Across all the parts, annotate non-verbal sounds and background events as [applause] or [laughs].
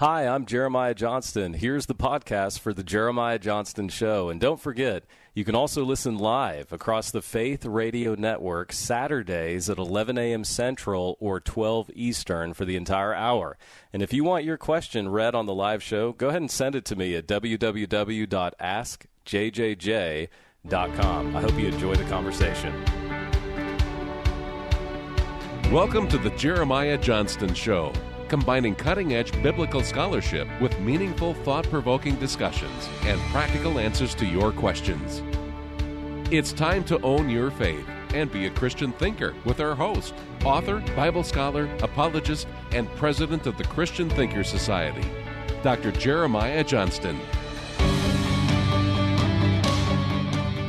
Hi, I'm Jeremiah Johnston. Here's the podcast for The Jeremiah Johnston Show. And don't forget, you can also listen live across the Faith Radio Network Saturdays at 11 a.m. Central or 12 Eastern for the entire hour. And if you want your question read on the live show, go ahead and send it to me at www.askjjj.com. I hope you enjoy the conversation. Welcome to The Jeremiah Johnston Show combining cutting edge biblical scholarship with meaningful, thought provoking discussions and practical answers to your questions. It's time to own your faith and be a Christian thinker with our host, author, Bible scholar, apologist, and president of the Christian Thinker Society, Dr. Jeremiah Johnston.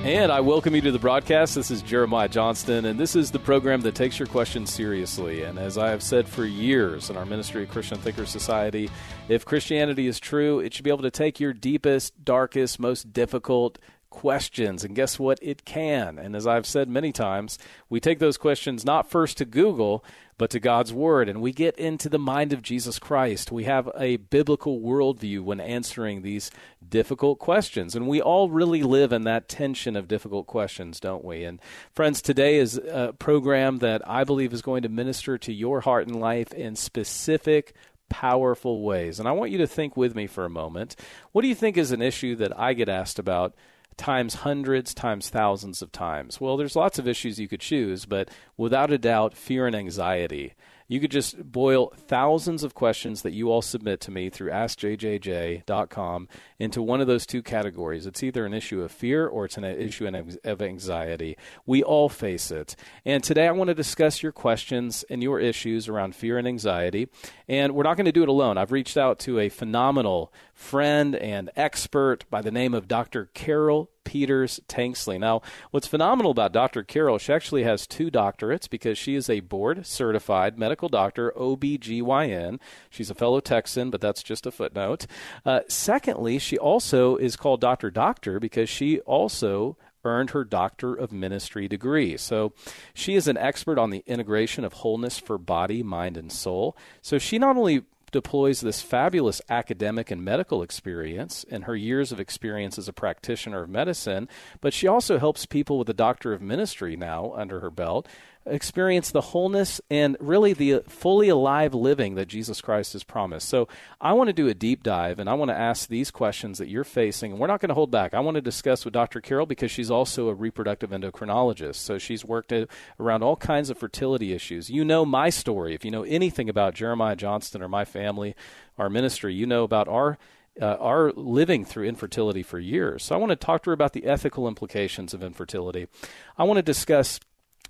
And I welcome you to the broadcast. This is Jeremiah Johnston, and this is the program that takes your questions seriously. And as I have said for years in our ministry of Christian Thinker Society, if Christianity is true, it should be able to take your deepest, darkest, most difficult questions. And guess what? It can. And as I've said many times, we take those questions not first to Google, but to God's Word. And we get into the mind of Jesus Christ. We have a biblical worldview when answering these difficult questions. And we all really live in that tension of difficult questions, don't we? And friends, today is a program that I believe is going to minister to your heart and life in specific powerful ways. And I want you to think with me for a moment. What do you think is an issue that I get asked about times hundreds, times thousands of times? Well, there's lots of issues you could choose, but without a doubt, fear and anxiety. You could just boil thousands of questions that you all submit to me through AskJJJ.com into one of those two categories. It's either an issue of fear or it's an issue of anxiety. We all face it. And today I want to discuss your questions and your issues around fear and anxiety. And we're not going to do it alone. I've reached out to a phenomenal friend and expert by the name of Dr. Carol Peters Tanksley. Now, what's phenomenal about Dr. Carol, she actually has two doctorates because she is a board certified medical doctor, OBGYN. She's a fellow Texan, but that's just a footnote. Uh, secondly, she also is called Dr. Doctor because she also earned her Doctor of Ministry degree. So she is an expert on the integration of wholeness for body, mind, and soul. So she not only deploys this fabulous academic and medical experience and her years of experience as a practitioner of medicine, but she also helps people with a doctor of ministry now under her belt experience the wholeness and really the fully alive living that Jesus Christ has promised. So I want to do a deep dive and I want to ask these questions that you're facing. And we're not going to hold back. I want to discuss with Dr. Carol because she's also a reproductive endocrinologist. So she's worked around all kinds of fertility issues. You know my story. If you know anything about Jeremiah Johnston or my family, our ministry, you know about our uh, are living through infertility for years. So I want to talk to her about the ethical implications of infertility. I want to discuss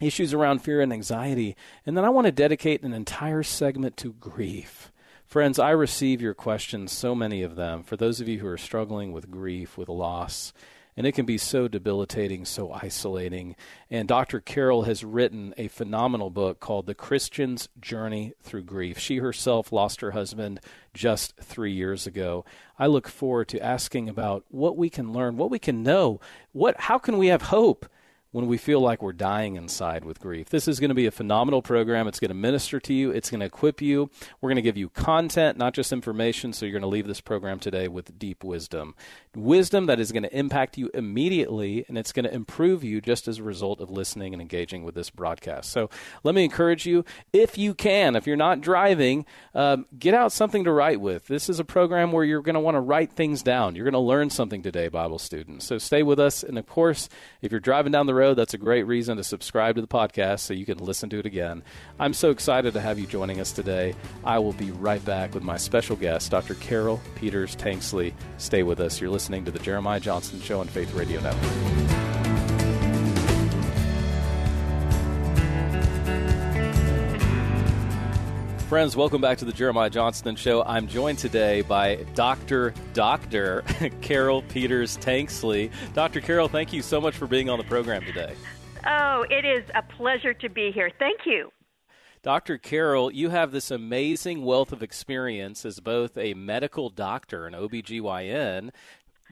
issues around fear and anxiety. And then I want to dedicate an entire segment to grief. Friends, I receive your questions, so many of them, for those of you who are struggling with grief, with loss. And it can be so debilitating, so isolating. And Dr. Carol has written a phenomenal book called The Christian's Journey Through Grief. She herself lost her husband just three years ago. I look forward to asking about what we can learn, what we can know, what how can we have hope when we feel like we're dying inside with grief. This is going to be a phenomenal program. It's going to minister to you, it's going to equip you. We're going to give you content, not just information, so you're going to leave this program today with deep wisdom. Wisdom that is going to impact you immediately, and it's going to improve you just as a result of listening and engaging with this broadcast. So let me encourage you, if you can, if you're not driving, um, get out something to write with. This is a program where you're going to want to write things down. You're going to learn something today, Bible students. So stay with us. And of course, if you're driving down the road, road, that's a great reason to subscribe to the podcast so you can listen to it again. I'm so excited to have you joining us today. I will be right back with my special guest, Dr. Carol Peters Tanksley. Stay with us. You're listening to the Jeremiah Johnston Show on Faith Radio Network. Friends, welcome back to the Jeremiah Johnston Show. I'm joined today by Dr. Dr. [laughs] Carol Peters Tanksley. Dr. Carol, thank you so much for being on the program today. Oh, it is a pleasure to be here. Thank you. Dr. Carol, you have this amazing wealth of experience as both a medical doctor, an OBGYN,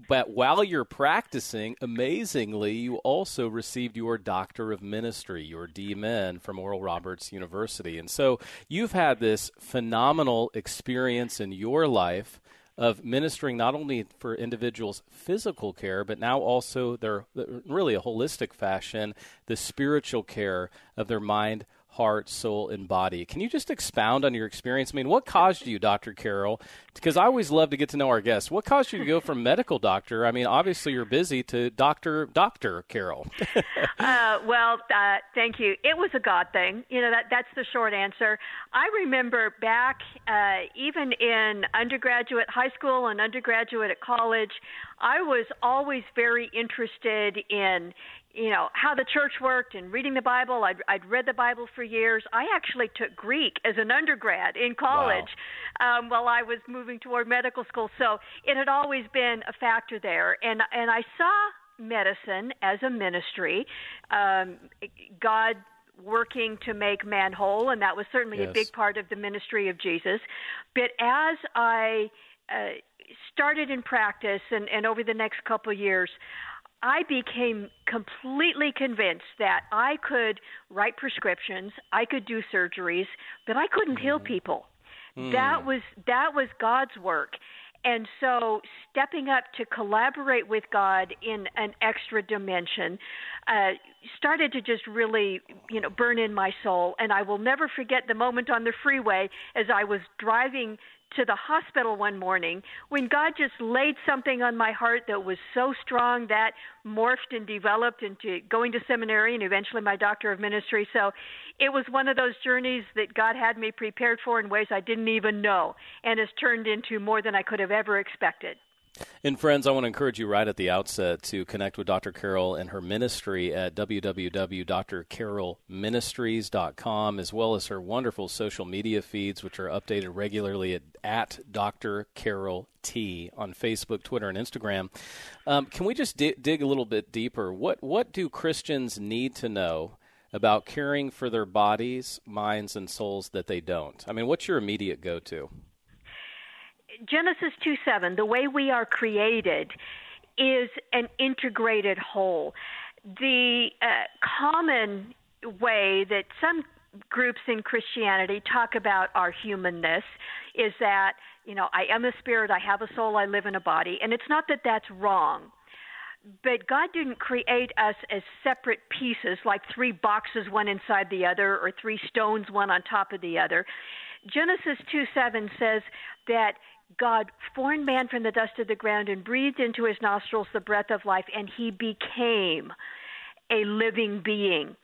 but while you're practicing, amazingly, you also received your Doctor of Ministry, your DMin from Oral Roberts University. And so you've had this phenomenal experience in your life of ministering not only for individuals' physical care, but now also their really a holistic fashion, the spiritual care of their mind, heart, soul, and body. Can you just expound on your experience? I mean, what caused you, Dr. Carol? Because I always love to get to know our guests. What caused you to go from medical doctor? I mean, obviously you're busy to doctor, Doctor Carol. [laughs] uh, well, uh, thank you. It was a God thing. You know that that's the short answer. I remember back, uh, even in undergraduate, high school, and undergraduate at college, I was always very interested in you know how the church worked and reading the Bible. I'd, I'd read the Bible for years. I actually took Greek as an undergrad in college wow. um, while I was moving toward medical school. So it had always been a factor there, and and I saw medicine as a ministry. Um, God working to make man whole, and that was certainly yes. a big part of the ministry of Jesus. But as I uh, started in practice, and, and over the next couple of years, I became completely convinced that I could write prescriptions, I could do surgeries, but I couldn't mm. heal people. Mm. That was that was God's work. And so stepping up to collaborate with God in an extra dimension uh, started to just really, you know, burn in my soul. And I will never forget the moment on the freeway as I was driving to the hospital one morning when God just laid something on my heart that was so strong that morphed and developed into going to seminary and eventually my doctor of ministry. So it was one of those journeys that God had me prepared for in ways I didn't even know and has turned into more than I could have ever expected. And friends, I want to encourage you right at the outset to connect with Dr. Carol and her ministry at www.drcarolministries.com, as well as her wonderful social media feeds, which are updated regularly at, at Dr. T on Facebook, Twitter, and Instagram. Um, can we just di- dig a little bit deeper? What what do Christians need to know about caring for their bodies, minds, and souls that they don't? I mean, what's your immediate go to? Genesis 2 7, the way we are created is an integrated whole. The uh, common way that some groups in Christianity talk about our humanness is that, you know, I am a spirit, I have a soul, I live in a body. And it's not that that's wrong. But God didn't create us as separate pieces, like three boxes, one inside the other, or three stones, one on top of the other. Genesis 2 7 says that God formed man from the dust of the ground and breathed into his nostrils the breath of life, and he became a living being.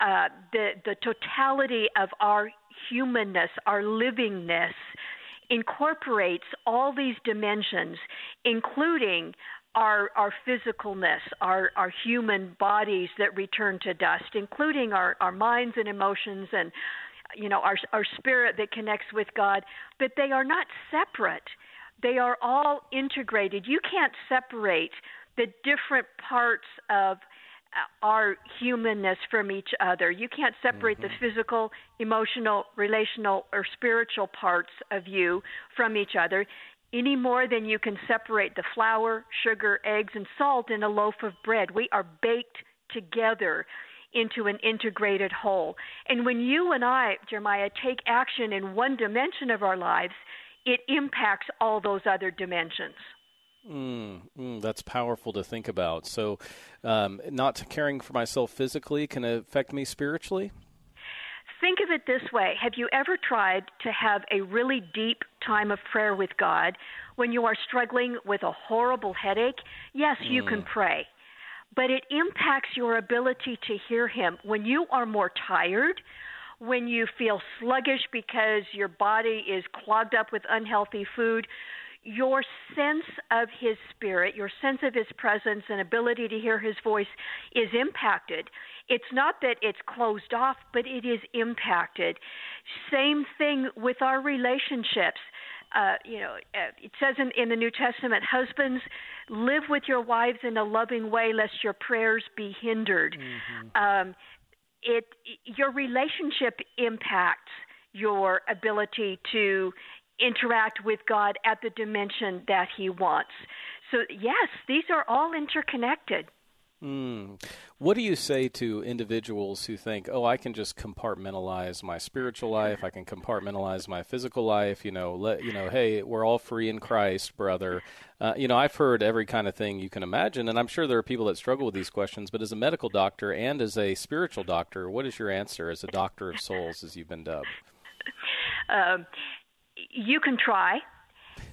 Uh, the, the totality of our humanness, our livingness, incorporates all these dimensions, including our our physicalness, our our human bodies that return to dust, including our, our minds and emotions and you know our our spirit that connects with God, but they are not separate. They are all integrated. You can't separate the different parts of uh, our humanness from each other. You can't separate mm-hmm. the physical, emotional, relational, or spiritual parts of you from each other any more than you can separate the flour, sugar, eggs, and salt in a loaf of bread. We are baked together into an integrated whole. And when you and I, Jeremiah, take action in one dimension of our lives, it impacts all those other dimensions. Mm, mm, that's powerful to think about. So, um, not caring for myself physically can affect me spiritually? Think of it this way Have you ever tried to have a really deep time of prayer with God when you are struggling with a horrible headache? Yes, mm. you can mm. pray but it impacts your ability to hear Him. When you are more tired, when you feel sluggish because your body is clogged up with unhealthy food, your sense of His Spirit, your sense of His presence and ability to hear His voice is impacted. It's not that it's closed off, but it is impacted. Same thing with our relationships uh, you know, uh, it says in, in the New Testament, husbands, live with your wives in a loving way, lest your prayers be hindered. Mm-hmm. Um, it your relationship impacts your ability to interact with God at the dimension that He wants. So, yes, these are all interconnected. Mm. What do you say to individuals who think, "Oh, I can just compartmentalize my spiritual life. I can compartmentalize my physical life. You know, let you know, hey, we're all free in Christ, brother." Uh, you know, I've heard every kind of thing you can imagine, and I'm sure there are people that struggle with these questions. But as a medical doctor and as a spiritual doctor, what is your answer as a doctor of souls, as you've been dubbed? [laughs] Um, you can try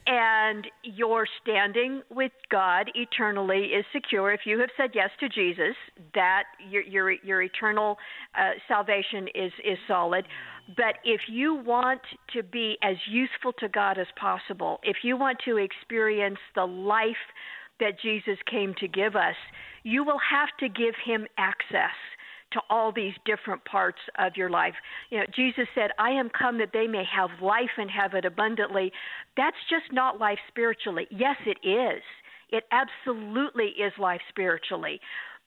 and your standing with God eternally is secure if you have said yes to Jesus. That your your, your eternal uh, salvation is is solid. But if you want to be as useful to God as possible, if you want to experience the life that Jesus came to give us, you will have to give Him access to all these different parts of your life. You know, Jesus said, I am come that they may have life and have it abundantly. That's just not life spiritually. Yes, it is. It absolutely is life spiritually.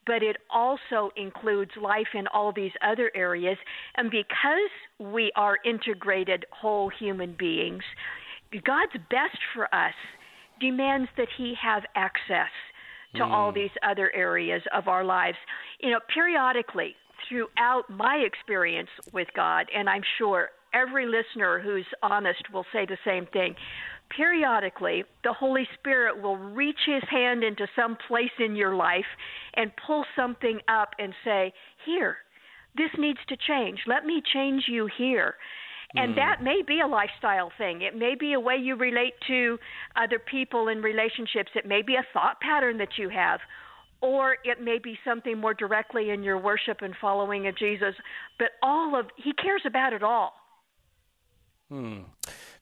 But it also includes life in all these other areas. And because we are integrated whole human beings, God's best for us demands that He have access to mm. all these other areas of our lives. You know, periodically throughout my experience with God, and I'm sure every listener who's honest will say the same thing. Periodically, the Holy Spirit will reach his hand into some place in your life and pull something up and say, Here, this needs to change. Let me change you here. And mm. that may be a lifestyle thing. It may be a way you relate to other people in relationships. It may be a thought pattern that you have. Or it may be something more directly in your worship and following of Jesus. But all of, He cares about it all. Hmm.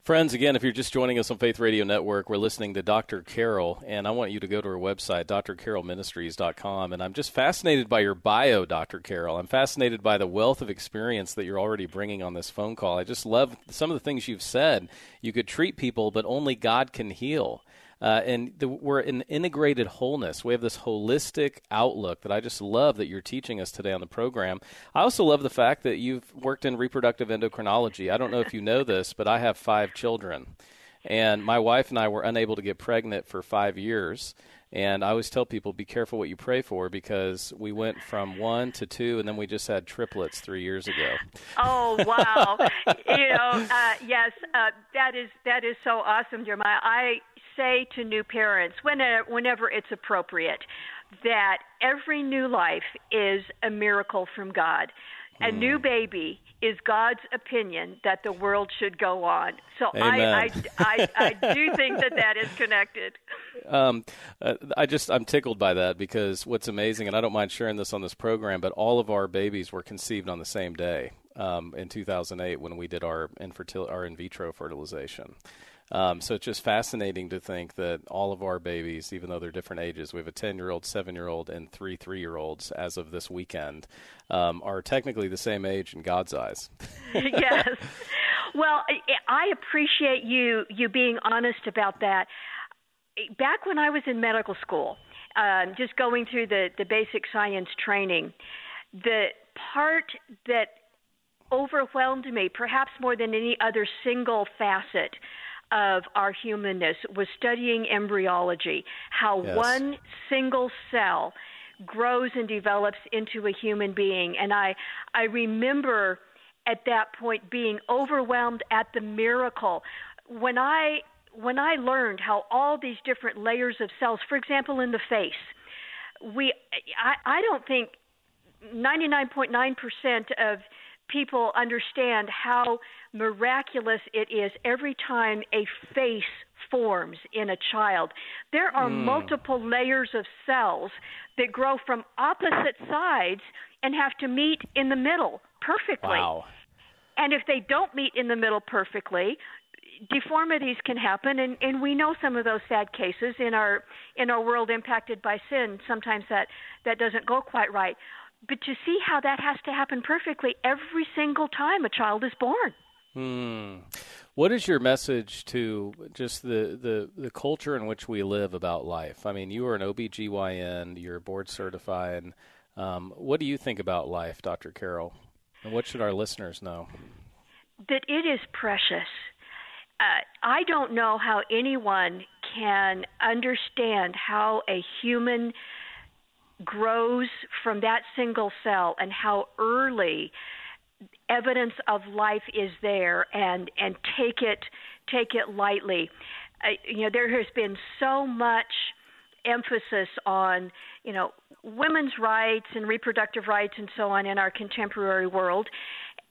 Friends, again, if you're just joining us on Faith Radio Network, we're listening to Dr. Carol, and I want you to go to her website, drcarolministries.com. And I'm just fascinated by your bio, Dr. Carol. I'm fascinated by the wealth of experience that you're already bringing on this phone call. I just love some of the things you've said. You could treat people, but only God can heal. Uh, and the, we're an integrated wholeness. We have this holistic outlook that I just love that you're teaching us today on the program. I also love the fact that you've worked in reproductive endocrinology. I don't know if you know this, but I have five children. And my wife and I were unable to get pregnant for five years. And I always tell people, be careful what you pray for because we went from one to two, and then we just had triplets three years ago. Oh wow! [laughs] you know, uh, yes, uh, that is that is so awesome, Jeremiah. I say to new parents whenever, whenever it's appropriate that every new life is a miracle from God. A mm. new baby is God's opinion that the world should go on. So I, I, I, I, do think that that is connected. [laughs] Um, uh, I just I'm tickled by that because what's amazing, and I don't mind sharing this on this program, but all of our babies were conceived on the same day um, in 2008 when we did our infertil- our in vitro fertilization. Um, so it's just fascinating to think that all of our babies, even though they're different ages, we have a 10 year old, 7 year old, and three 3 year olds as of this weekend, um, are technically the same age in God's eyes. [laughs] [laughs] yes. Well, I appreciate you, you being honest about that. Back when I was in medical school, uh, just going through the, the basic science training, the part that overwhelmed me, perhaps more than any other single facet, of our humanness was studying embryology, how yes. one single cell grows and develops into a human being. And I, I remember at that point being overwhelmed at the miracle. When I when I learned how all these different layers of cells, for example, in the face, we I, I don't think 99.9% of people understand how miraculous it is every time a face forms in a child. There are mm. multiple layers of cells that grow from opposite sides and have to meet in the middle perfectly. Wow. And if they don't meet in the middle perfectly, deformities can happen and, and we know some of those sad cases in our in our world impacted by sin sometimes that that doesn't go quite right but to see how that has to happen perfectly every single time a child is born Hmm. What is your message to just the, the, the culture in which we live about life? I mean, you are an OBGYN, you're board certified. Um, what do you think about life, Dr. Carol? And what should our listeners know? That it is precious. uh, I don't know how anyone can understand how a human grows from that single cell and how early evidence of life is there and and take it take it lightly. Uh, you know there has been so much emphasis on you know women's rights and reproductive rights and so on in our contemporary world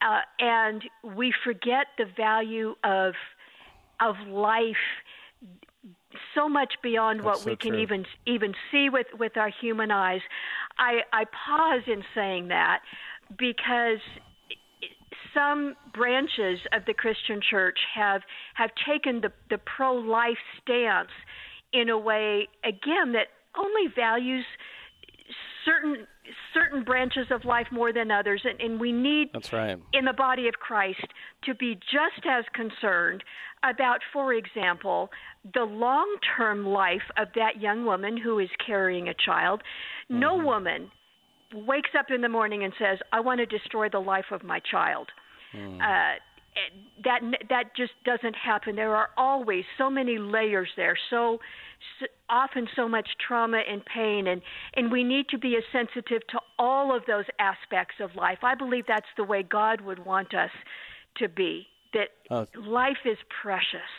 uh, and we forget the value of of life so much beyond That's what so we can true. even even see with with our human eyes. I I pause in saying that because some branches of the Christian church have have taken the the pro life stance in a way again that only values certain certain branches of life more than others and, and we need That's right. in the body of Christ to be just as concerned about, for example, the long term life of that young woman who is carrying a child. No woman wakes up in the morning and says, I want to destroy the life of my child. Uh, Eh, that that just doesn't happen. There are always so many layers there, so, so often so much trauma and pain, and and we need to be as sensitive to all of those aspects of life. I believe that's the way God would want us to be. That Oh. life is precious.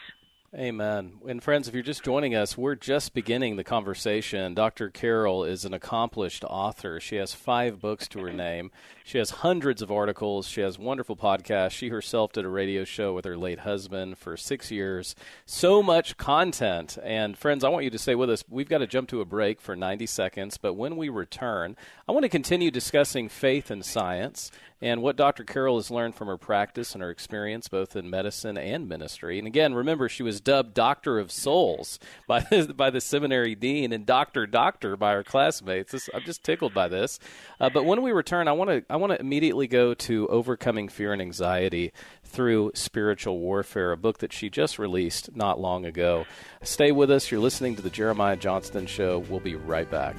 Amen. And friends, if you're just joining us, we're just beginning the conversation. Dr. Carol is an accomplished author. She has five books to her name. She has hundreds of articles. She has wonderful podcasts. She herself did a radio show with her late husband for six years. So much content. And friends, I want you to stay with us. We've got to jump to a break for 90 seconds. But when we return, I want to continue discussing faith and science and what Dr. Carol has learned from her practice and her experience both in medicine and ministry. And again, remember, she was dubbed Doctor of Souls by [laughs] the, by the seminary dean and Doctor Doctor by her classmates. This, I'm just tickled by this. Uh, but when we return, I want to I want to immediately go to overcoming fear and anxiety through spiritual warfare, a book that she just released not long ago. Stay with us. You're listening to the Jeremiah Johnston Show. We'll be right back.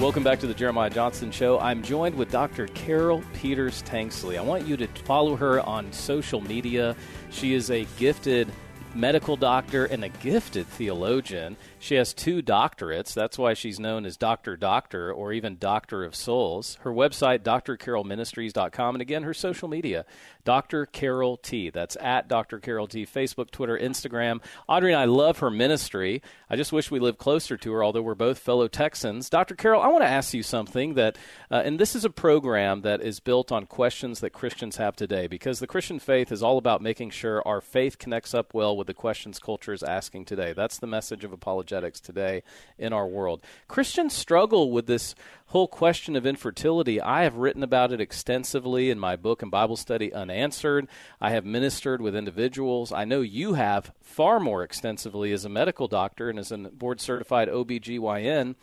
Welcome back to the Jeremiah Johnston Show. I'm joined with Dr. Carol Peters Tanksley. I want you to follow her on social media. She is a gifted medical doctor and a gifted theologian. She has two doctorates. That's why she's known as Dr. Doctor or even Doctor of Souls. Her website, drcarolministries.com. And again, her social media, Dr. Carol T. That's at Dr. Carol T. Facebook, Twitter, Instagram. Audrey and I love her ministry. I just wish we lived closer to her, although we're both fellow Texans. Dr. Carol, I want to ask you something that, uh, and this is a program that is built on questions that Christians have today because the Christian faith is all about making sure our faith connects up well with the questions culture is asking today. That's the message of apologetics today in our world. Christians struggle with this whole question of infertility. I have written about it extensively in my book and Bible study, Unanswered. I have ministered with individuals. I know you have far more extensively as a medical doctor and as a board certified OBGYN.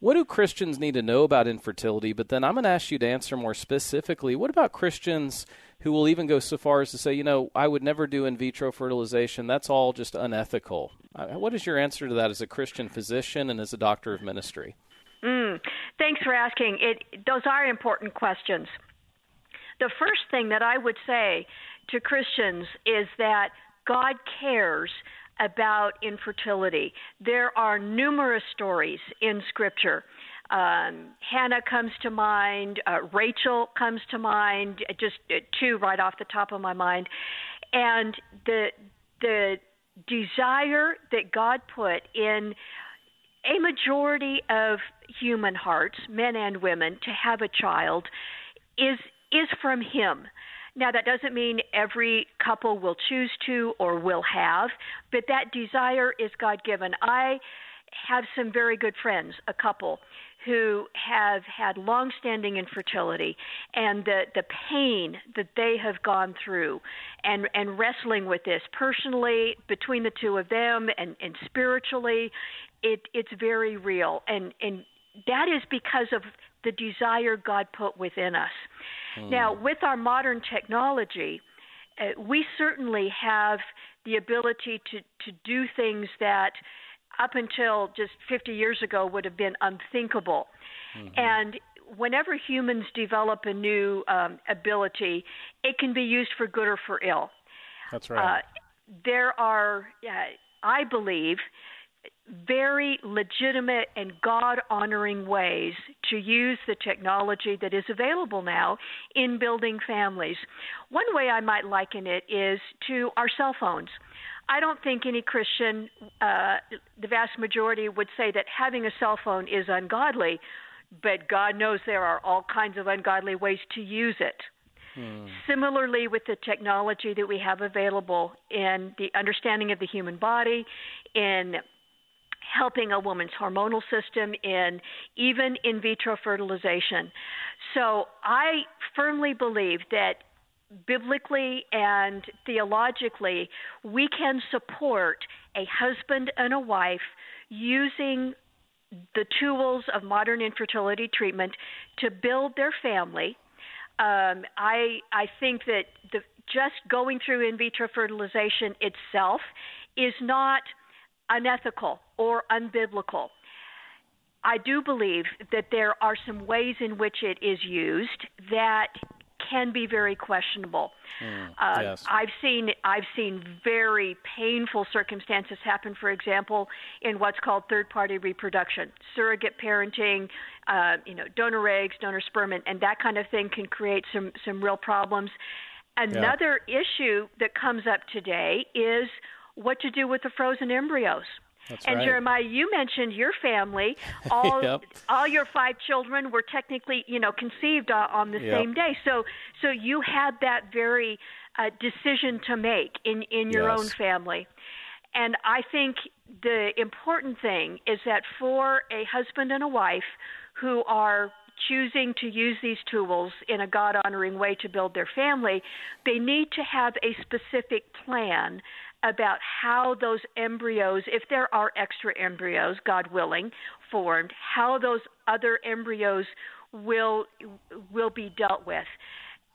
What do Christians need to know about infertility? But then I'm going to ask you to answer more specifically. What about Christians who will even go so far as to say, you know, I would never do in vitro fertilization. That's all just unethical. Uh, What is your answer to that as a Christian physician and as a doctor of ministry? Mm, thanks for asking. It, those are important questions. The first thing that I would say to Christians is that God cares about infertility. There are numerous stories in Scripture. Um, Hannah comes to mind, uh, Rachel comes to mind, uh, just uh, two right off the top of my mind, and the the desire that God put in a majority of human hearts, men and women, to have a child is is from him. Now that doesn't mean every couple will choose to or will have, but that desire is God given. I have some very good friends, a couple who have had long-standing infertility and the the pain that they have gone through and and wrestling with this personally between the two of them and and spiritually it it's very real and and that is because of the desire God put within us. Now, with our modern technology, uh, we certainly have the ability to to do things that up until just 50 years ago would have been unthinkable. Mm-hmm. And whenever humans develop a new um, ability, it can be used for good or for ill. That's right. Uh, there are, uh, I believe, very legitimate and God honoring ways to use the technology that is available now in building families. One way I might liken it is to our cell phones. I don't think any Christian, uh, the vast majority, would say that having a cell phone is ungodly, but God knows there are all kinds of ungodly ways to use it. Hmm. Similarly, with the technology that we have available in the understanding of the human body, in helping a woman's hormonal system, in even in vitro fertilization. So I firmly believe that biblically and theologically, we can support a husband and a wife using the tools of modern infertility treatment to build their family. Um, I I think that the, just going through in vitro fertilization itself is not unethical or unbiblical. I do believe that there are some ways in which it is used that can be very questionable. Mm, uh, yes. I've seen I've seen very painful circumstances happen. For example, in what's called third-party reproduction, surrogate parenting, uh, you know, donor eggs, donor sperm, and, and that kind of thing can create some some real problems. Another yeah. issue that comes up today is what to do with the frozen embryos. That's and right. Jeremiah, you mentioned your family. [laughs] All yep. all your five children were technically, you know, conceived uh, on the yep. same day. So so you had that very uh, decision to make in in your yes. own family. And I think the important thing is that for a husband and a wife who are choosing to use these tools in a God honoring way to build their family, they need to have a specific plan about how those embryos, if there are extra embryos, God willing, formed, how those other embryos will will be dealt with.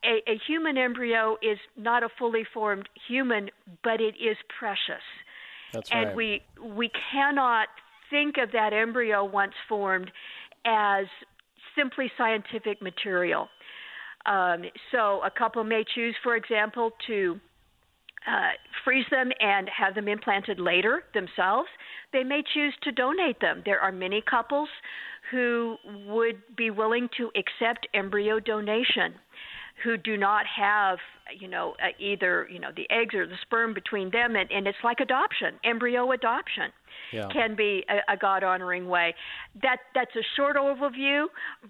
A, a human embryo is not a fully formed human, but it is precious. That's and right. we we cannot think of that embryo once formed as simply scientific material. Um, so a couple may choose, for example, to uh, freeze them and have them implanted later themselves. They may choose to donate them. There are many couples who would be willing to accept embryo donation who do not have you know uh, either you know the eggs or the sperm between them and, and it's like adoption embryo adoption yeah. can be a, a god honoring way that that's a short overview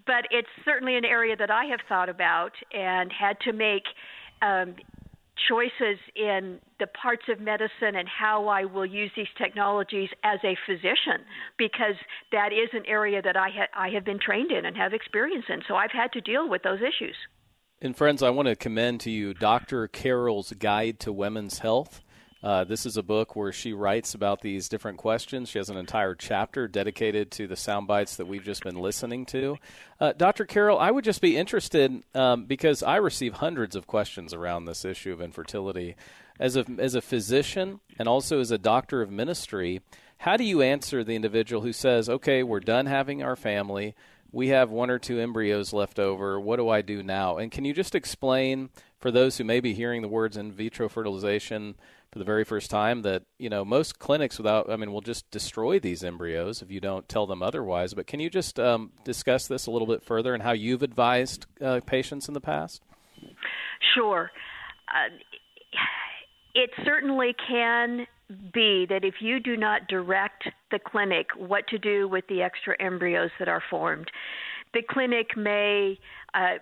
but it's certainly an area that i have thought about and had to make um, choices in the parts of medicine and how I will use these technologies as a physician because that is an area that I, ha- I have been trained in and have experience in. So I've had to deal with those issues. And friends, I want to commend to you Dr. Carol's Guide to Women's Health. Uh, this is a book where she writes about these different questions. She has an entire chapter dedicated to the sound bites that we've just been listening to. Uh, Dr. Carol, I would just be interested um, because I receive hundreds of questions around this issue of infertility. As a, as a physician and also as a doctor of ministry, how do you answer the individual who says, okay, we're done having our family, we have one or two embryos left over, what do I do now? And can you just explain for those who may be hearing the words in vitro fertilization? For the very first time that you know most clinics without I mean will just destroy these embryos if you don't tell them otherwise. But can you just um, discuss this a little bit further and how you've advised uh, patients in the past? Sure. Uh, it certainly can be that if you do not direct the clinic what to do with the extra embryos that are formed, the clinic may uh,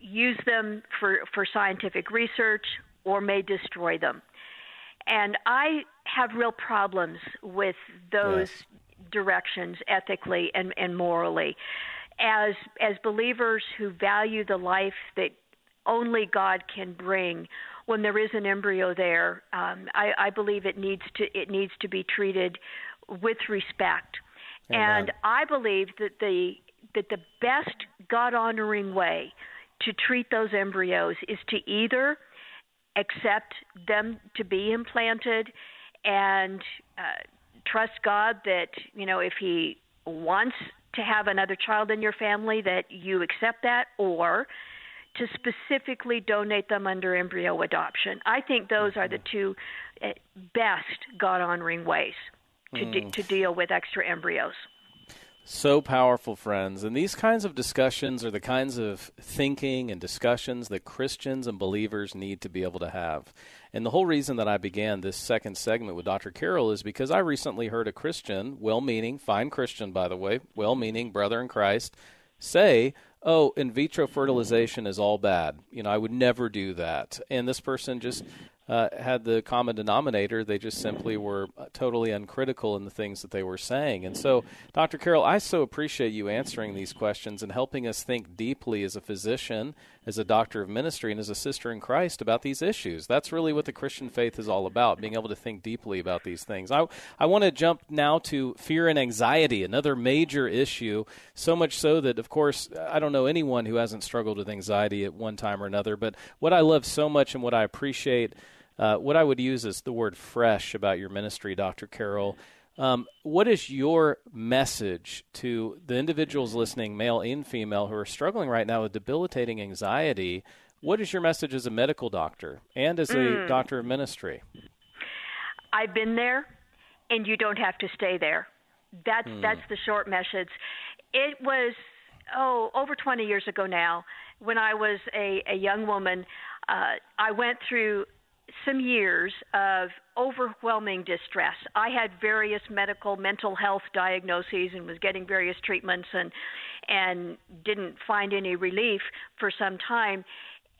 use them for, for scientific research or may destroy them. And I have real problems with those yes. directions ethically and, and morally. As as believers who value the life that only God can bring, when there is an embryo there, um, I, I believe it needs to it needs to be treated with respect. Amen. And I believe that the that the best God honoring way to treat those embryos is to either accept them to be implanted and uh, trust God that, you know, if He wants to have another child in your family, that you accept that, or to specifically donate them under embryo adoption. I think those are the mm-hmm. two eh, best God honoring ways to, mm. de- to deal with extra embryos. So powerful, friends. And these kinds of discussions are the kinds of thinking and discussions that Christians and believers need to be able to have. And the whole reason that I began this second segment with Dr. Carol is because I recently heard a Christian, well meaning, fine Christian, by the way, well meaning brother in Christ, say, Oh, in vitro fertilization is all bad. You know, I would never do that. And this person just uh, had the common denominator. They just simply were uh, totally uncritical in the things that they were saying. And so, Dr. Carol, I so appreciate you answering these questions and helping us think deeply as a physician, as a doctor of ministry, and as a sister in Christ about these issues. That's really what the Christian faith is all about, being able to think deeply about these things. I, I want to jump now to fear and anxiety, another major issue, so much so that, of course, I don't know anyone who hasn't struggled with anxiety at one time or another. But what I love so much and what I appreciate uh, what I would use is the word fresh about your ministry, Dr. Carol. Um, what is your message to the individuals listening, male and female, who are struggling right now with debilitating anxiety? What is your message as a medical doctor and as a mm. doctor of ministry? I've been there, and you don't have to stay there. That's mm. that's the short message. It was oh over 20 years ago now when I was a, a young woman. Uh, I went through some years of overwhelming distress. I had various medical mental health diagnoses and was getting various treatments and and didn't find any relief for some time.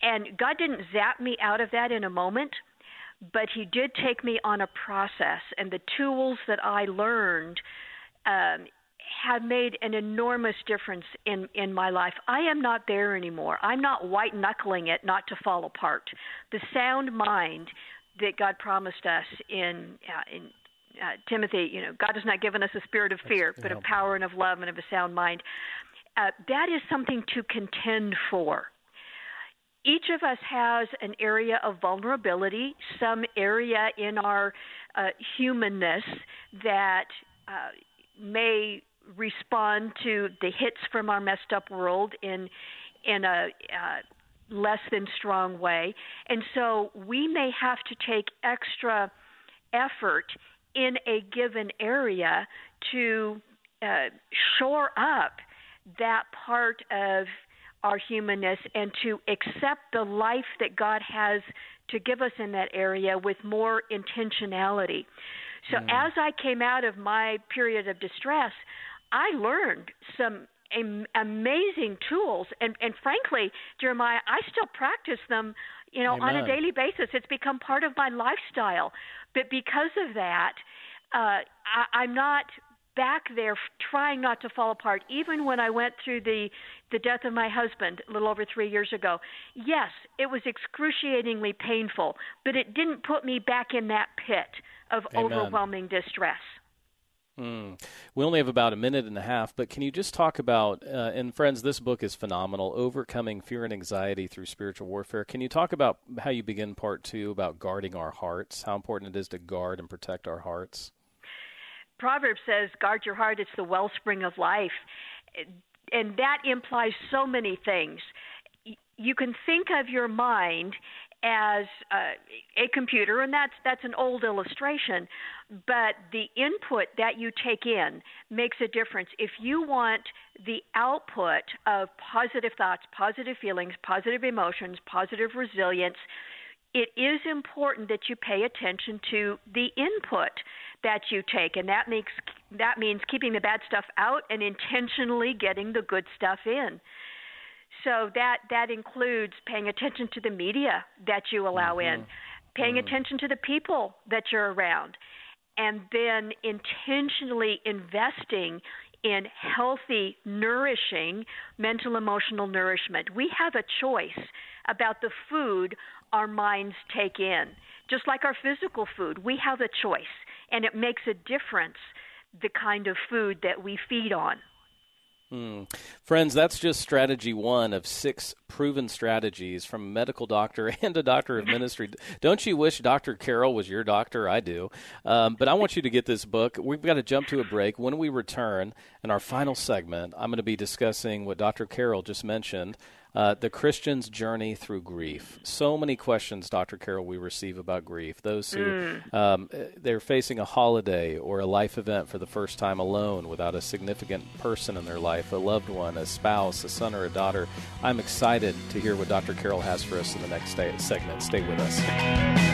And God didn't zap me out of that in a moment, but he did take me on a process and the tools that I learned um, have made an enormous difference in in my life. I am not there anymore. I'm not white knuckling it not to fall apart. The sound mind that God promised us in uh, in uh, Timothy, you know, God has not given us a spirit of fear, That's, but yeah. of power and of love and of a sound mind. Uh, that is something to contend for. Each of us has an area of vulnerability, some area in our uh, humanness that uh, may respond to the hits from our messed up world in in a uh, less than strong way, and so we may have to take extra effort in a given area to uh, shore up that part of our humanness and to accept the life that God has to give us in that area with more intentionality. So mm. as I came out of my period of distress, I learned some am- amazing tools, and and frankly, Jeremiah, I still practice them. You know, Amen. on a daily basis. It's become part of my lifestyle. But because of that, uh, I, I'm not back there trying not to fall apart even when i went through the the death of my husband a little over 3 years ago yes it was excruciatingly painful but it didn't put me back in that pit of Amen. overwhelming distress Mm. We only have about a minute and a half, but can you just talk about, uh, and friends, this book is phenomenal, Overcoming Fear and Anxiety Through Spiritual Warfare. Can you talk about how you begin part two about guarding our hearts, how important it is to guard and protect our hearts? Proverbs says, guard your heart, it's the wellspring of life. And that implies so many things. You can think of your mind as uh, a computer, and that's that's an old illustration. But the input that you take in makes a difference. If you want the output of positive thoughts, positive feelings, positive emotions, positive resilience, it is important that you pay attention to the input that you take, and that makes that means keeping the bad stuff out and intentionally getting the good stuff in. So that that includes paying attention to the media that you allow mm-hmm. in, paying mm-hmm. attention to the people that you're around, and then intentionally investing in healthy, nourishing mental emotional nourishment. We have a choice about the food our minds take in. Just like our physical food, we have a choice, and it makes a difference the kind of food that we feed on. Mm. Friends, that's just strategy one of six proven strategies from a medical doctor [laughs] and a doctor of ministry. Don't you wish Dr. Carol was your doctor? I do. Um, but I want you to get this book. We've got to jump to a break. When we return, in our final segment, I'm going to be discussing what Dr. Carol just mentioned uh, the Christian's journey through grief. So many questions, Dr. Carol, we receive about grief. Those who mm. um, they're facing a holiday or a life event for the first time alone without a significant person in their life, a loved one, a spouse, a son, or a daughter. I'm excited to hear what Dr. Carol has for us in the next segment. Stay with us.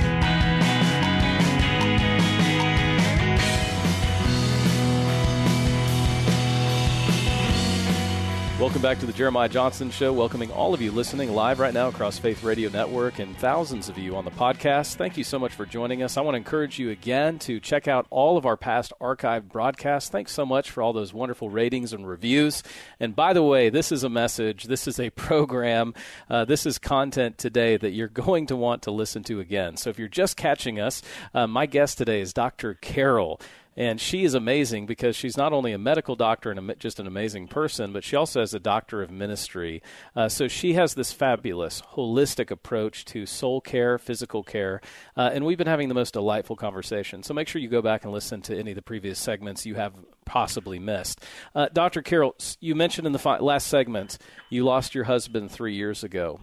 Welcome back to the Jeremiah Johnston Show. Welcoming all of you listening live right now across Faith Radio Network and thousands of you on the podcast. Thank you so much for joining us. I want to encourage you again to check out all of our past archived broadcasts. Thanks so much for all those wonderful ratings and reviews. And by the way, this is a message, this is a program, uh, this is content today that you're going to want to listen to again. So if you're just catching us, uh, my guest today is Dr. Carol. And she is amazing because she's not only a medical doctor and a, just an amazing person, but she also has a doctor of ministry. Uh, so she has this fabulous, holistic approach to soul care, physical care. Uh, and we've been having the most delightful conversation. So make sure you go back and listen to any of the previous segments you have possibly missed. Uh, Dr. Carol, you mentioned in the fi- last segment you lost your husband three years ago.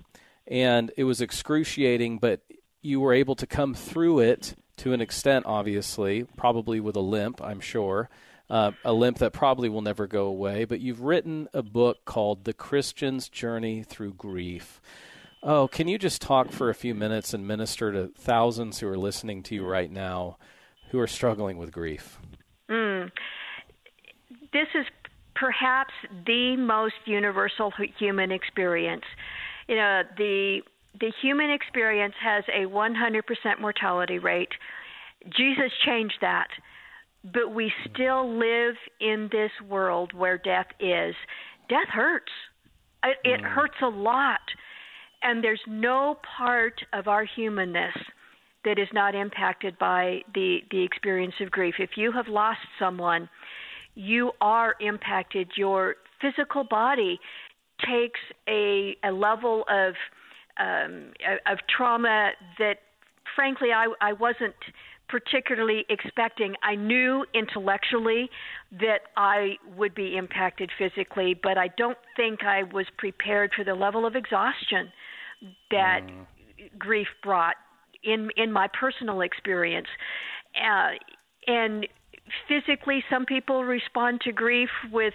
And it was excruciating, but you were able to come through it to an extent, obviously, probably with a limp, I'm sure. Uh, a limp that probably will never go away, but you've written a book called The Christian's Journey Through Grief. Oh, can you just talk for a few minutes and minister to thousands who are listening to you right now who are struggling with grief? Mm. This is perhaps the most universal human experience. You know, the the human experience has a 100% mortality rate. Jesus changed that. But we still live in this world where death is. Death hurts. It, it mm. hurts a lot. And there's no part of our humanness that is not impacted by the, the experience of grief. If you have lost someone, you are impacted. Your physical body takes a, a level of um, of trauma that, frankly, I, I wasn't particularly expecting. I knew intellectually that I would be impacted physically, but I don't think I was prepared for the level of exhaustion that mm. grief brought in in my personal experience. Uh, and physically, some people respond to grief with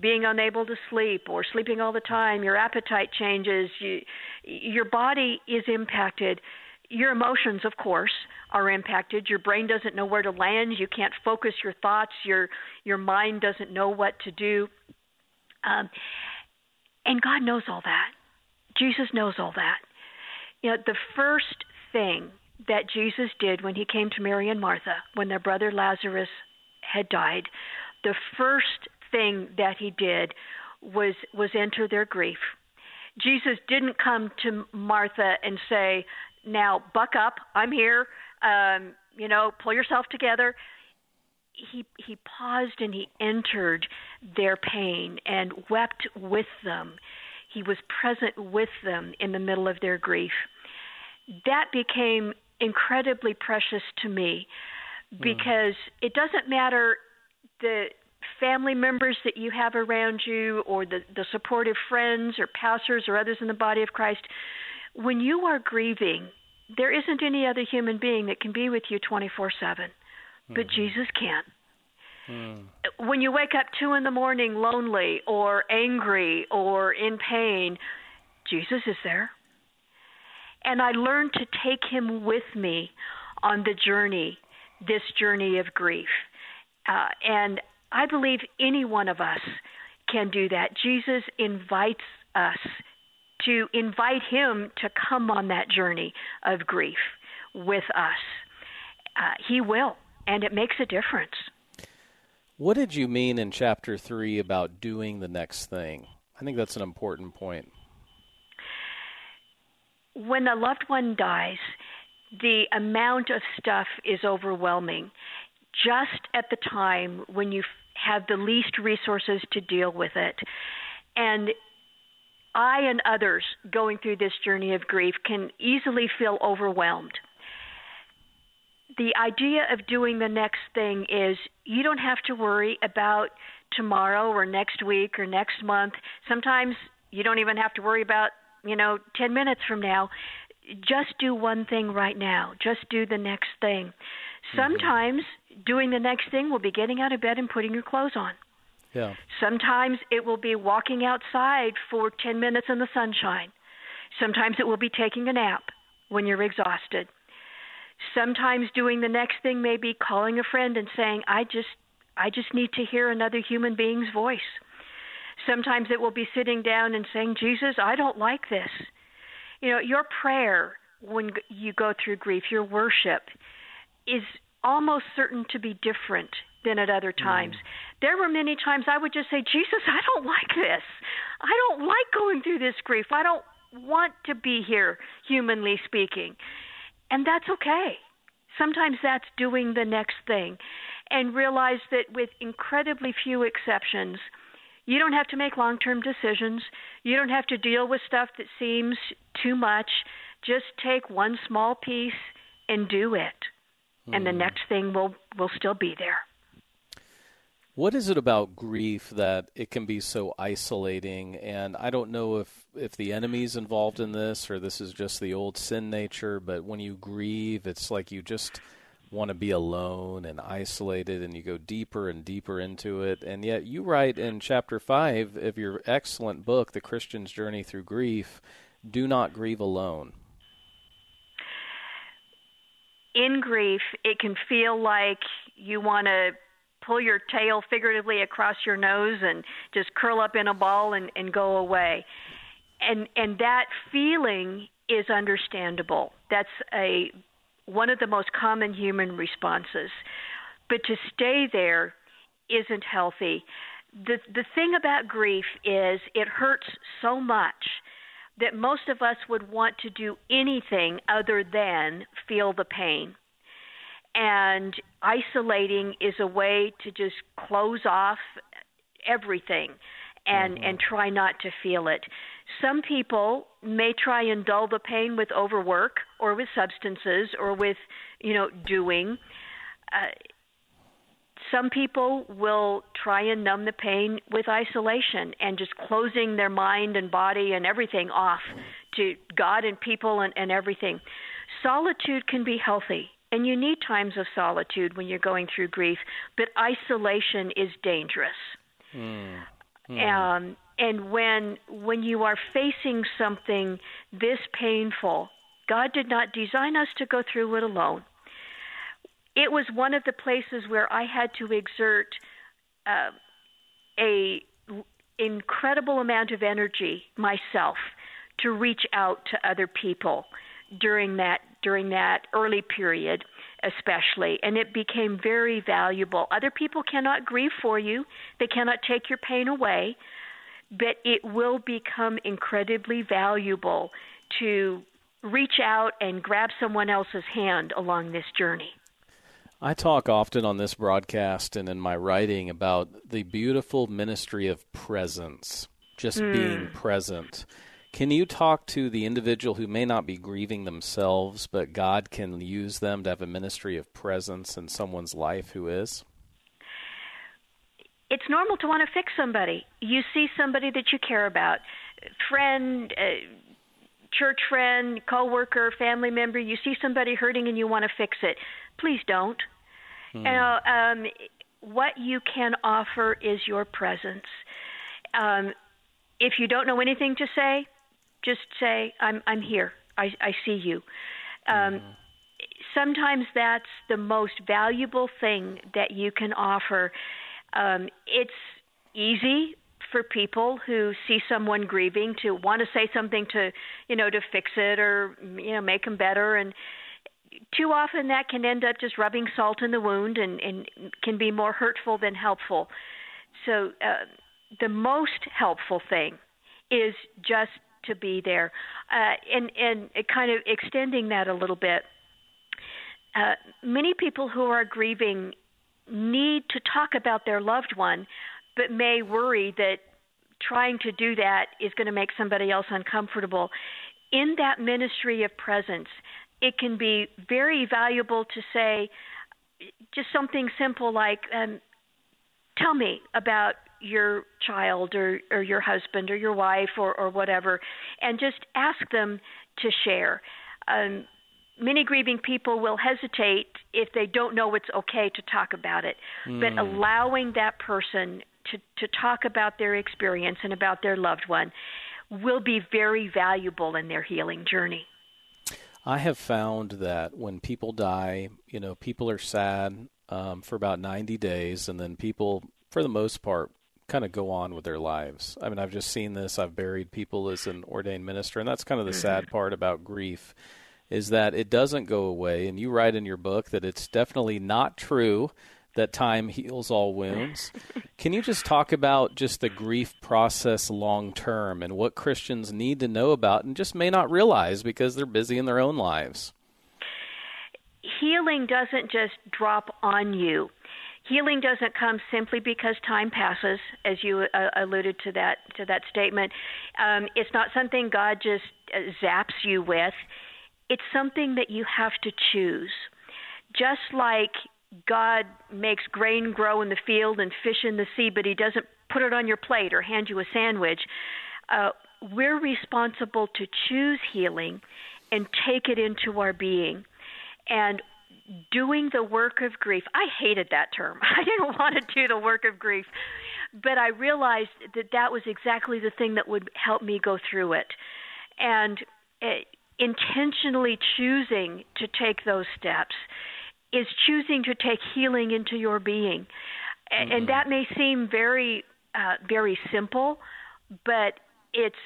being unable to sleep or sleeping all the time, your appetite changes, you, your body is impacted. Your emotions, of course, are impacted. Your brain doesn't know where to land. You can't focus your thoughts. Your your mind doesn't know what to do. Um, and God knows all that. Jesus knows all that. You know, the first thing that Jesus did when he came to Mary and Martha, when their brother Lazarus had died, the first thing that he did was was enter their grief. Jesus didn't come to Martha and say, "Now buck up, I'm here. Um, you know, pull yourself together." He he paused and he entered their pain and wept with them. He was present with them in the middle of their grief. That became incredibly precious to me hmm. because mm. it doesn't matter the family members that you have around you or the, the supportive friends or pastors or others in the body of Christ, when you are grieving, there isn't any other human being that can be with you 24 7, but mm-hmm. Jesus can. Mm. When you wake up two in the morning lonely or angry or in pain, Jesus is there. And I learned to take him with me on the journey, this journey of grief. Uh, and I believe any one of us can do that. Jesus invites us to invite him to come on that journey of grief with us. Uh, he will, and it makes a difference. What did you mean in chapter 3 about doing the next thing? I think that's an important point. When a loved one dies, the amount of stuff is overwhelming just at the time when you have the least resources to deal with it. And I and others going through this journey of grief can easily feel overwhelmed. The idea of doing the next thing is you don't have to worry about tomorrow or next week or next month. Sometimes you don't even have to worry about, you know, 10 minutes from now. Just do one thing right now. Just do the next thing. Mm-hmm. Sometimes. Doing the next thing will be getting out of bed and putting your clothes on. Yeah. Sometimes it will be walking outside for 10 minutes in the sunshine. Sometimes it will be taking a nap when you're exhausted. Sometimes doing the next thing may be calling a friend and saying, "I just I just need to hear another human being's voice." Sometimes it will be sitting down and saying, "Jesus, I don't like this." You know, your prayer when you go through grief, your worship is almost certain to be different than at other times. Mm. There were many times I would just say, Jesus, I don't like this. I don't like going through this grief. I don't want to be here, humanly speaking. And that's okay. Sometimes that's doing the next thing. And realize that with incredibly few exceptions, you don't have to make long term decisions. You don't have to deal with stuff that seems too much. Just take one small piece and do it. Mm. And the hmm. next thing will, will still be there. What is it about grief that it can be so isolating? And I don't know if, if the enemy's involved in this or this is just the old sin nature, but when you grieve, it's like you just want to be alone and isolated and you go deeper and deeper into it. And yet you write in chapter 5 of your excellent book, The Christian's Journey Through Grief, do not grieve alone. In grief, it can feel like you want to pull your tail figuratively across your nose and just curl up in a ball and, and go away. And and that feeling is understandable. That's a one of the most common human responses. But to stay there isn't healthy. The the thing about grief is it hurts so much that most of us would want to do anything other than feel the pain and isolating is a way to just close off everything and mm-hmm. and try not to feel it. Some people may try and dull the pain with overwork or with substances or with you know doing. Uh, some people will try and numb the pain with isolation and just closing their mind and body and everything off to God and people and, and everything. Solitude can be healthy and you need times of solitude when you're going through grief, but isolation is dangerous. Mm. Mm. Um, and when when you are facing something this painful, God did not design us to go through it alone. It was one of the places where I had to exert uh, a incredible amount of energy myself to reach out to other people during that during that early period, especially, and it became very valuable. Other people cannot grieve for you, they cannot take your pain away, but it will become incredibly valuable to reach out and grab someone else's hand along this journey. I talk often on this broadcast and in my writing about the beautiful ministry of presence, just mm. being present. Can you talk to the individual who may not be grieving themselves, but God can use them to have a ministry of presence in someone's life who is? It's normal to want to fix somebody. You see somebody that you care about, friend, uh, church friend, coworker, family member. You see somebody hurting and you want to fix it. Please don't. Hmm. Uh, um, what you can offer is your presence. Um, if you don't know anything to say, just say, "I'm I'm here. I I see you." Um, mm-hmm. Sometimes that's the most valuable thing that you can offer. Um, it's easy for people who see someone grieving to want to say something to, you know, to fix it or you know make them better and too often that can end up just rubbing salt in the wound and, and can be more hurtful than helpful. So uh, the most helpful thing is just to be there. Uh, and and kind of extending that a little bit, uh, many people who are grieving need to talk about their loved one, but may worry that trying to do that is going to make somebody else uncomfortable. In that ministry of presence, it can be very valuable to say just something simple like, um, Tell me about your child or, or your husband or your wife or, or whatever, and just ask them to share. Um, many grieving people will hesitate if they don't know it's okay to talk about it, mm. but hmm. allowing that person to, to talk about their experience and about their loved one will be very valuable in their healing journey. I have found that when people die, you know, people are sad um, for about 90 days, and then people, for the most part, kind of go on with their lives. I mean, I've just seen this. I've buried people as an ordained minister, and that's kind of the mm-hmm. sad part about grief is that it doesn't go away. And you write in your book that it's definitely not true that time heals all wounds. Can you just talk about just the grief process long term and what Christians need to know about and just may not realize because they're busy in their own lives? Healing doesn't just drop on you. Healing doesn't come simply because time passes, as you uh, alluded to that to that statement. Um, it's not something God just uh, zaps you with. It's something that you have to choose. Just like God makes grain grow in the field and fish in the sea, but He doesn't put it on your plate or hand you a sandwich. Uh, we're responsible to choose healing and take it into our being. And doing the work of grief, I hated that term. [laughs] I didn't want to do the work of grief, but I realized that that was exactly the thing that would help me go through it. And uh, intentionally choosing to take those steps is choosing to take healing into your being. Mm-hmm. And that may seem very, uh, very simple, but it's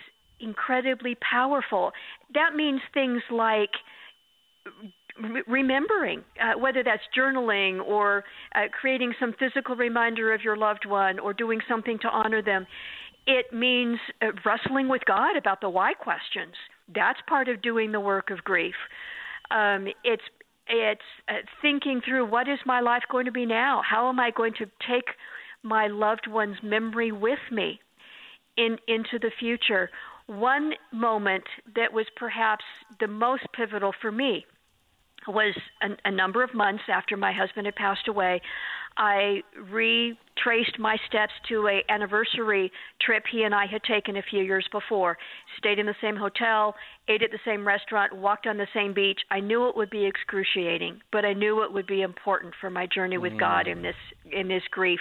incredibly powerful. That means things like re- remembering, uh, whether that's journaling or uh, creating some physical reminder of your loved one or doing something to honor them. It means uh, wrestling with God about the why questions. That's part of doing the work of grief. Um, it's it's uh, thinking through what is my life going to be now? How am I going to take my loved one's memory with me in into the future? One moment that was perhaps the most pivotal for me was a, a number of months after my husband had passed away. I retraced my steps to a anniversary trip he and I had taken a few years before. Stayed in the same hotel, ate at the same restaurant, walked on the same beach. I knew it would be excruciating, but I knew it would be important for my journey with mm. God in this in this grief.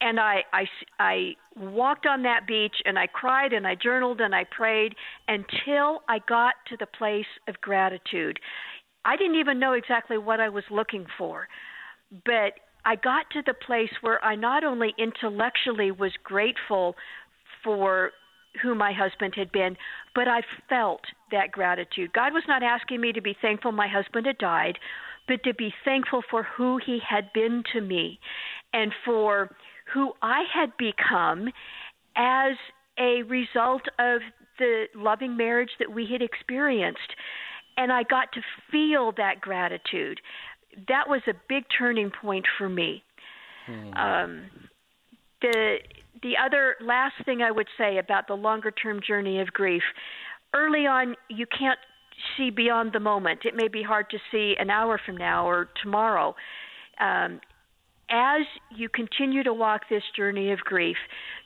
And I, I I walked on that beach and I cried and I journaled and I prayed until I got to the place of gratitude. I didn't even know exactly what I was looking for, but I got to the place where I not only intellectually was grateful for who my husband had been, but I felt that gratitude. God was not asking me to be thankful my husband had died, but to be thankful for who he had been to me and for who I had become as a result of the loving marriage that we had experienced. And I got to feel that gratitude that was a big turning point for me. Hmm. Um, the the other last thing I would say about the longer term journey of grief, early on you can't see beyond the moment. It may be hard to see an hour from now or tomorrow. Um, as you continue to walk this journey of grief,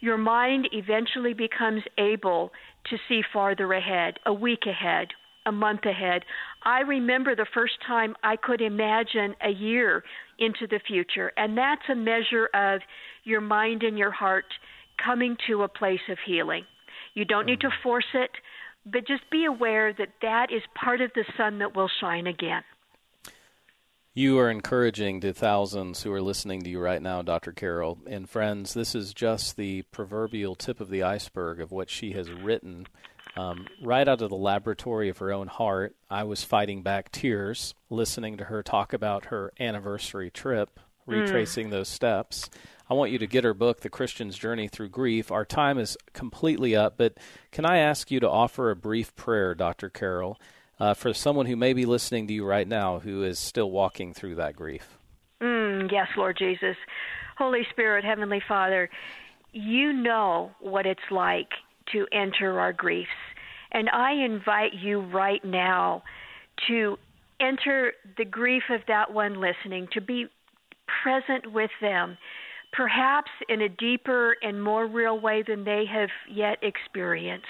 your mind eventually becomes able to see farther ahead, a week ahead, a month ahead. I remember the first time I could imagine a year into the future, and that's a measure of your mind and your heart coming to a place of healing. You don't need to mm-hmm. force it, but just be aware that that is part of the sun that will shine again. You are encouraging the thousands who are listening to you right now, Dr. Carol. And friends, this is just the proverbial tip of the iceberg of what she has written um, right out of the laboratory of her own heart, I was fighting back tears listening to her talk about her anniversary trip, hmm. retracing mm. those steps. I want you to get her book, The Christian's Journey Through Grief. Our time is completely up, but can I ask you to offer a brief prayer, Dr. Carol, uh, for someone who may be listening to you right now who is still walking through that grief? Mm, Yes, Lord Jesus. Holy Spirit, Heavenly Father, you know what it's like to enter our griefs. And I invite you right now to enter the grief of that one listening, to be present with them, perhaps in a deeper and more real way than they have yet experienced.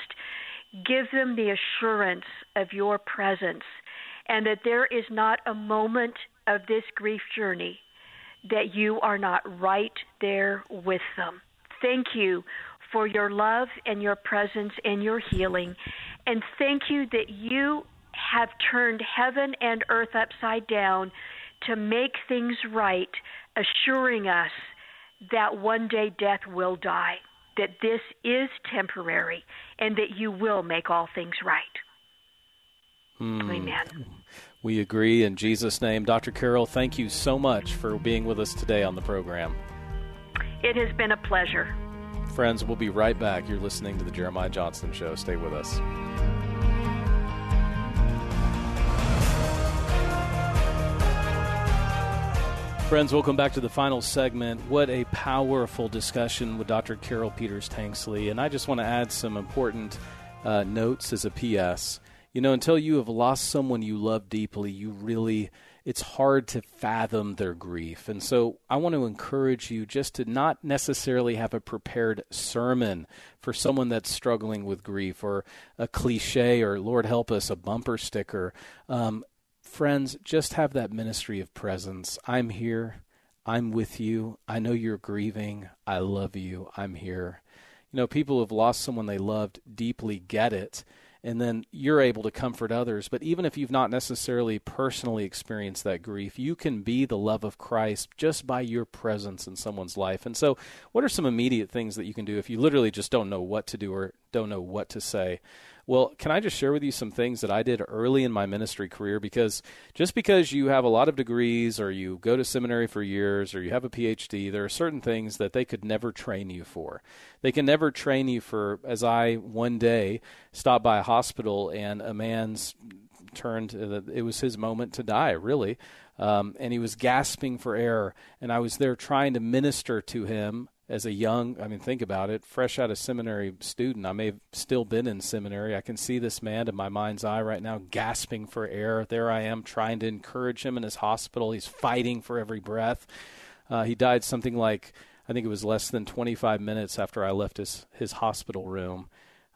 Give them the assurance of your presence and that there is not a moment of this grief journey that you are not right there with them. Thank you for your love and your presence and your healing. And thank you that you have turned heaven and earth upside down to make things right, assuring us that one day death will die, that this is temporary, and that you will make all things right. Mm. Amen. We agree in Jesus' name. Dr. Carol, thank you so much for being with us today on the program. It has been a pleasure. Friends, we'll be right back. You're listening to the Jeremiah Johnston Show. Stay with us. Friends, welcome back to the final segment. What a powerful discussion with Dr. Carol Peters Tanksley. And I just want to add some important uh, notes as a PS. You know, until you have lost someone you love deeply, you really, it's hard to fathom their grief. And so I want to encourage you just to not necessarily have a prepared sermon for someone that's struggling with grief or a cliche or, Lord help us, a bumper sticker. Um, friends, just have that ministry of presence. I'm here. I'm with you. I know you're grieving. I love you. I'm here. You know, people who have lost someone they loved deeply get it and then you're able to comfort others. But even if you've not necessarily personally experienced that grief, you can be the love of Christ just by your presence in someone's life. And so, what are some immediate things that you can do if you literally just don't know what to do or don't know what to say? Well, can I just share with you some things that I did early in my ministry career? Because just because you have a lot of degrees or you go to seminary for years or you have a PhD, there are certain things that they could never train you for. They can never train you for, as I one day stopped by a hospital and a man's turned, uh, it was his moment to die, really. Um, and he was gasping for air, and I was there trying to minister to him as a young, I mean, think about it, fresh out of seminary student. I may have still been in seminary. I can see this man in my mind's eye right now, gasping for air. There I am trying to encourage him in his hospital. He's fighting for every breath. Uh, he died something like, I think it was less than 25 minutes after I left his, his hospital room.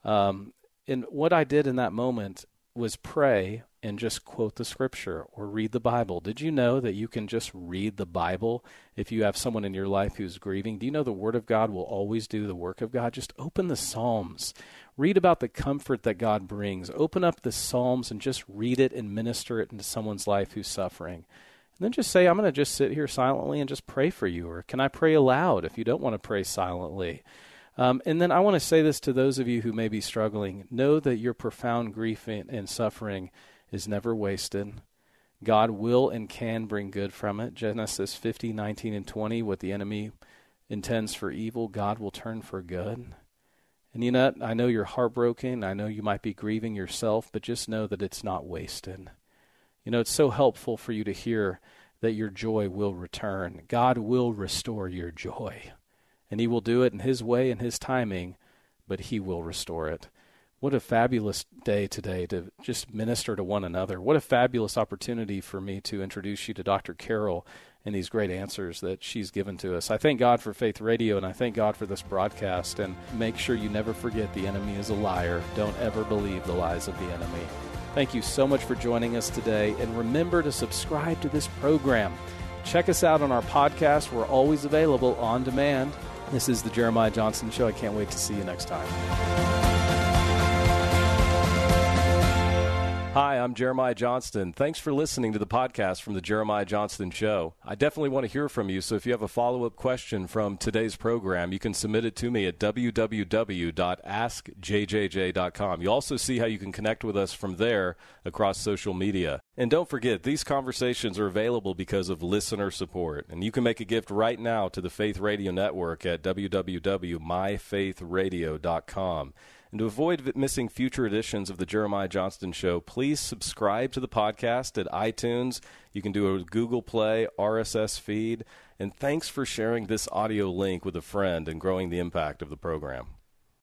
Um, and what I did in that moment was pray and just quote the scripture or read the Bible. Did you know that you can just read the Bible if you have someone in your life who's grieving? Do you know the Word of God will always do the work of God? Just open the Psalms. Read about the comfort that God brings. Open up the Psalms and just read it and minister it into someone's life who's suffering. And then just say, I'm going to just sit here silently and just pray for you. Or can I pray aloud if you don't want to pray silently? Um, and then I want to say this to those of you who may be struggling know that your profound grief and, and suffering is never wasted. God will and can bring good from it. Genesis 50, 19, and 20, what the enemy intends for evil, God will turn for good. And you know, I know you're heartbroken. I know you might be grieving yourself, but just know that it's not wasted. You know, it's so helpful for you to hear that your joy will return. God will restore your joy. And He will do it in His way and His timing, but He will restore it. What a fabulous day today to just minister to one another. What a fabulous opportunity for me to introduce you to Dr. Carol and these great answers that she's given to us. I thank God for Faith Radio and I thank God for this broadcast. And make sure you never forget the enemy is a liar. Don't ever believe the lies of the enemy. Thank you so much for joining us today. And remember to subscribe to this program. Check us out on our podcast. We're always available on demand. This is the Jeremiah Johnston Show. I can't wait to see you next time. Hi, I'm Jeremiah Johnston. Thanks for listening to the podcast from the Jeremiah Johnston Show. I definitely want to hear from you, so if you have a follow up question from today's program, you can submit it to me at www.askjjj.com. You'll also see how you can connect with us from there across social media. And don't forget, these conversations are available because of listener support. And you can make a gift right now to the Faith Radio Network at www.myfaithradio.com. And to avoid missing future editions of the Jeremiah Johnston Show, please subscribe to the podcast at iTunes. You can do a Google Play, RSS feed. And thanks for sharing this audio link with a friend and growing the impact of the program.